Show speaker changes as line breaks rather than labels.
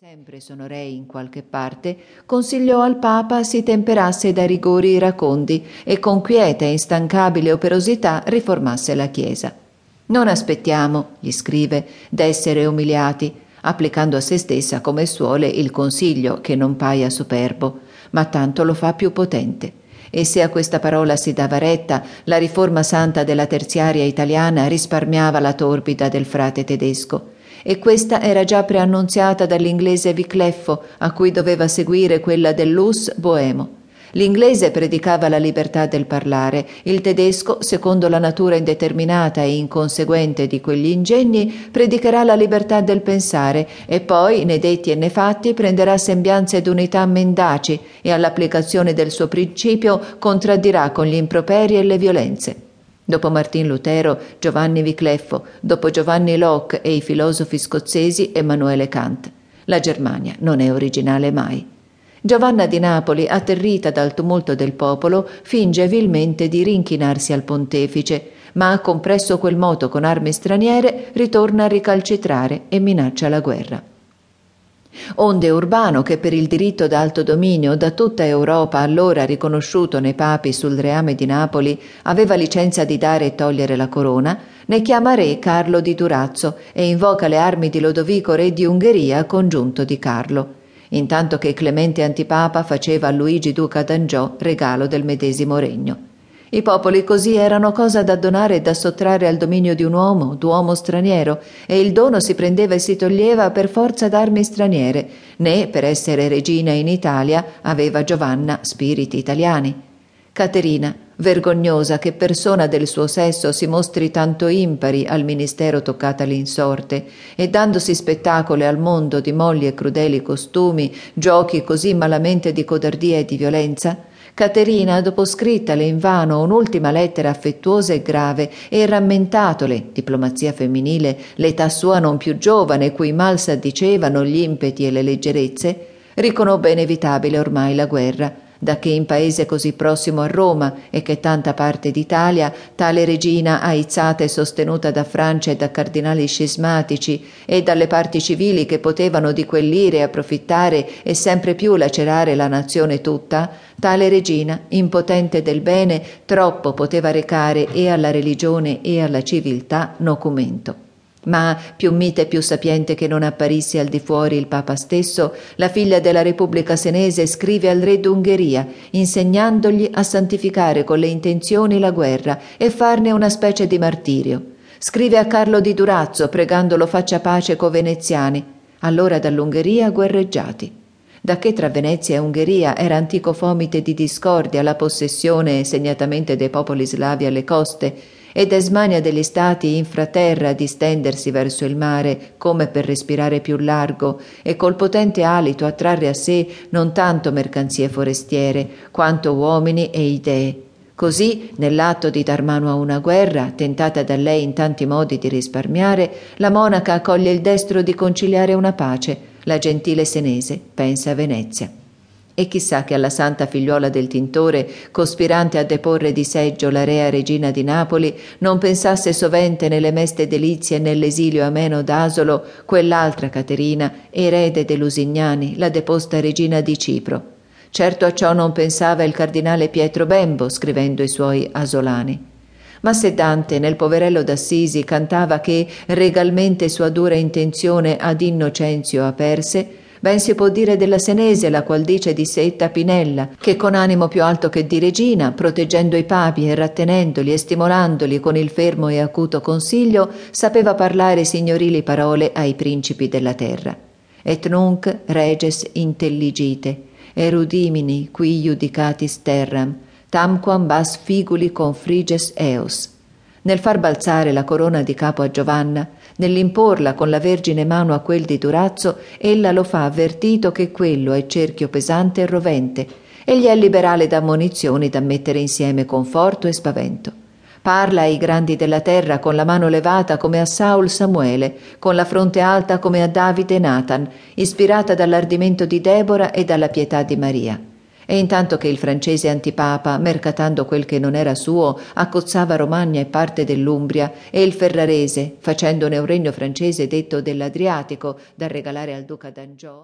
sempre sonorei in qualche parte, consigliò al Papa si temperasse dai rigori iracondi e con quieta e instancabile operosità riformasse la Chiesa. Non aspettiamo, gli scrive, d'essere umiliati, applicando a se stessa come suole il consiglio che non paia superbo, ma tanto lo fa più potente. E se a questa parola si dava retta, la riforma santa della terziaria italiana risparmiava la torbida del frate tedesco e questa era già preannunziata dall'inglese Vicleffo, a cui doveva seguire quella dell'Us Boemo. L'inglese predicava la libertà del parlare, il tedesco, secondo la natura indeterminata e inconseguente di quegli ingegni, predicherà la libertà del pensare e poi, né detti e né fatti, prenderà sembianze d'unità mendaci e all'applicazione del suo principio contraddirà con gli improperi e le violenze. Dopo Martin Lutero, Giovanni Vicleffo, dopo Giovanni Locke e i filosofi scozzesi, Emanuele Kant. La Germania non è originale mai. Giovanna di Napoli, atterrita dal tumulto del popolo, finge vilmente di rinchinarsi al pontefice, ma compresso quel moto con armi straniere, ritorna a ricalcitrare e minaccia la guerra. Onde Urbano, che per il diritto d'alto dominio da tutta Europa allora riconosciuto nei papi sul reame di Napoli, aveva licenza di dare e togliere la corona, ne chiama re Carlo di Durazzo e invoca le armi di Lodovico re di Ungheria congiunto di Carlo, intanto che Clemente Antipapa faceva a Luigi duca d'Angiò regalo del medesimo regno. I popoli così erano cosa da donare e da sottrarre al dominio di un uomo, d'uomo straniero, e il dono si prendeva e si toglieva per forza d'armi straniere, né per essere regina in Italia aveva Giovanna spiriti italiani. Caterina, vergognosa che persona del suo sesso si mostri tanto impari al ministero toccata l'insorte e dandosi spettacolo al mondo di molli e crudeli costumi, giochi così malamente di codardia e di violenza, Caterina, dopo scrittale invano un'ultima lettera affettuosa e grave e rammentatole, diplomazia femminile, l'età sua non più giovane, cui mal s'addicevano gli impeti e le leggerezze, riconobbe inevitabile ormai la guerra da che in paese così prossimo a Roma e che tanta parte d'Italia tale regina aizzata e sostenuta da Francia e da cardinali scismatici e dalle parti civili che potevano di quell'ire approfittare e sempre più lacerare la nazione tutta, tale regina, impotente del bene, troppo poteva recare e alla religione e alla civiltà nocumento. Ma più mite e più sapiente che non apparisse al di fuori il Papa stesso, la figlia della Repubblica Senese scrive al re d'Ungheria, insegnandogli a santificare con le intenzioni la guerra e farne una specie di martirio. Scrive a Carlo di Durazzo, pregandolo faccia pace co' veneziani, allora dall'Ungheria guerreggiati. Da che tra Venezia e Ungheria era antico fomite di discordia la possessione segnatamente dei popoli slavi alle coste, ed è smania degli stati infraterra di stendersi verso il mare come per respirare più largo e col potente alito attrarre a sé non tanto mercanzie forestiere quanto uomini e idee. Così, nell'atto di dar mano a una guerra, tentata da lei in tanti modi di risparmiare, la monaca accoglie il destro di conciliare una pace. La gentile senese pensa a Venezia. E chissà che alla santa figliuola del tintore, cospirante a deporre di seggio la rea regina di Napoli, non pensasse sovente nelle meste delizie e nell'esilio ameno d'Asolo quell'altra Caterina, erede de Lusignani, la deposta regina di Cipro. Certo a ciò non pensava il cardinale Pietro Bembo, scrivendo i suoi Asolani. Ma se Dante nel poverello d'Assisi cantava che regalmente sua dura intenzione ad Innocenzio aperse, Ben si può dire della Senese, la qual dice di Setta Pinella, che con animo più alto che di regina, proteggendo i papi e rattenendoli e stimolandoli con il fermo e acuto consiglio, sapeva parlare signorili parole ai principi della terra. Et nunc reges intelligite, erudimini qui judicatis terram, tamquam bas figuli confriges eos. Nel far balzare la corona di capo a Giovanna, Nell'imporla con la vergine mano a quel di Durazzo, ella lo fa avvertito che quello è cerchio pesante e rovente, e gli è liberale da munizioni da mettere insieme conforto e spavento. Parla ai grandi della terra con la mano levata come a Saul Samuele, con la fronte alta come a Davide Nathan, ispirata dall'ardimento di Debora e dalla pietà di Maria e intanto che il francese antipapa, mercatando quel che non era suo, accozzava Romagna e parte dell'Umbria, e il ferrarese, facendone un regno francese detto dell'Adriatico, da regalare al duca d'Angiò,